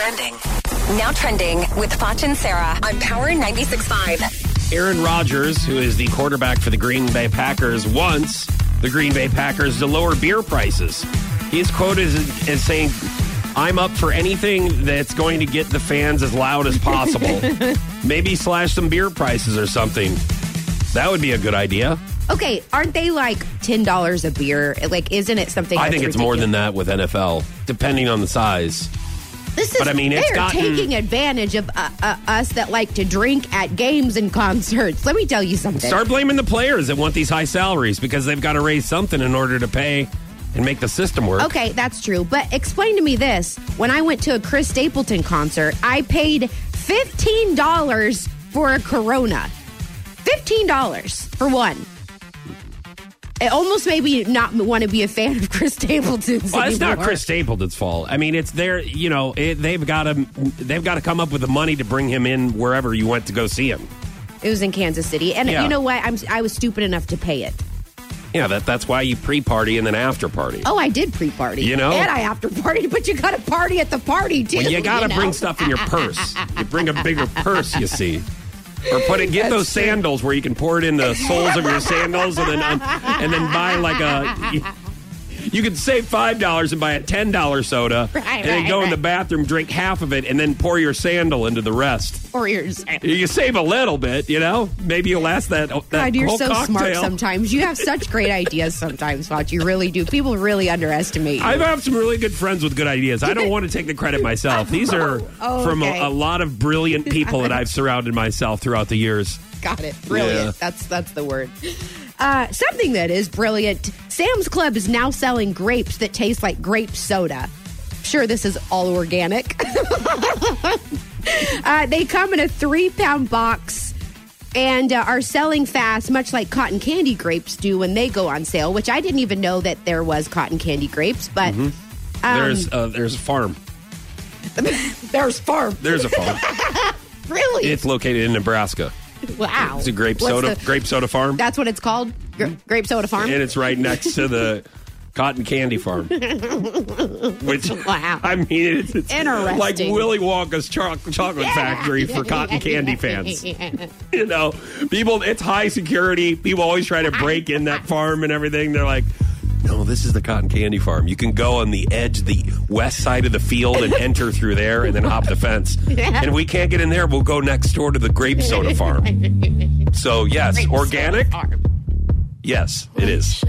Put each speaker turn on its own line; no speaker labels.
trending. Now trending with Foch and Sarah on Power 96.5.
Aaron Rodgers, who is the quarterback for the Green Bay Packers, wants the Green Bay Packers to lower beer prices. He is quoted as, as saying, I'm up for anything that's going to get the fans as loud as possible. Maybe slash some beer prices or something. That would be a good idea.
Okay, aren't they like ten dollars a beer? Like, isn't it something?
I think it's more than that with NFL, depending on the size.
This is,
But I mean,
they're
gotten-
taking advantage of uh, uh, us that like to drink at games and concerts. Let me tell you something.
Start blaming the players that want these high salaries because they've got to raise something in order to pay and make the system work.
Okay, that's true. But explain to me this. When I went to a Chris Stapleton concert, I paid $15 for a Corona. $15 for one. It almost made me not want to be a fan of Chris Stapleton's
Well, it's not. Chris Stapleton's fault. I mean, it's their, you know, it, they've got to they've got to come up with the money to bring him in wherever you went to go see him.
It was in Kansas City. And
Yeah.
you know what? I'm, I was stupid enough to pay it.
Yeah, that that's why you pre-party and then after party.
Oh, I did pre party.
You know?
And I after party, but you got to party at the party too.
Well, you got to
know?
bring stuff in your purse. You bring a bigger purse, you see. Or put it, get those
That's true.
sandals where you can pour it in the soles of your sandals, and then um, and then buy like a. You could save five dollars and buy a ten dollar soda,
Right,
and then
right,
go in the bathroom, drink half of it, and then pour your sandal into the rest.
Or yours.
You save a little bit, you know. Maybe you'll last that. that
God, you're so smart sometimes. You have such great ideas sometimes, Foch. You really do. People really underestimate you.
I have some really good friends with good ideas. I don't want to take the credit myself. These are
Oh,
from a, a lot of brilliant people that I've surrounded myself throughout the years.
Got it. Brilliant.
Yeah.
That's that's the word. Uh, something that is brilliant. Sam's Club is now selling grapes that taste like grape soda. Sure, this is all organic. uh, they come in a three pound box and uh, are selling fast, much like cotton candy grapes do when they go on sale. Which I didn't even know that there was cotton candy grapes, but um,
there's uh, there's a farm.
there's farm.
There's a farm.
Really?
it's located in Nebraska.
wow.
It's a grape
What's
soda
the-
grape soda farm,
That's what it's called. Gra- mm-hmm. grape soda farm.
and it's right next to the cotton candy farm. Which
Wow.
I mean, it's, it's
Interesting.
like Willy Wonka's cho- chocolate factory for cotton candy fans. you know, people, it's high security. People always try to break in that farm and everything. They're like, no, this is the cotton candy farm. You can go on the edge, the west side of the field, and enter through there and then hop the fence. And if we can't get in there, we'll go next door to the grape soda farm. So, yes,
Grape
organic. Yes, it is.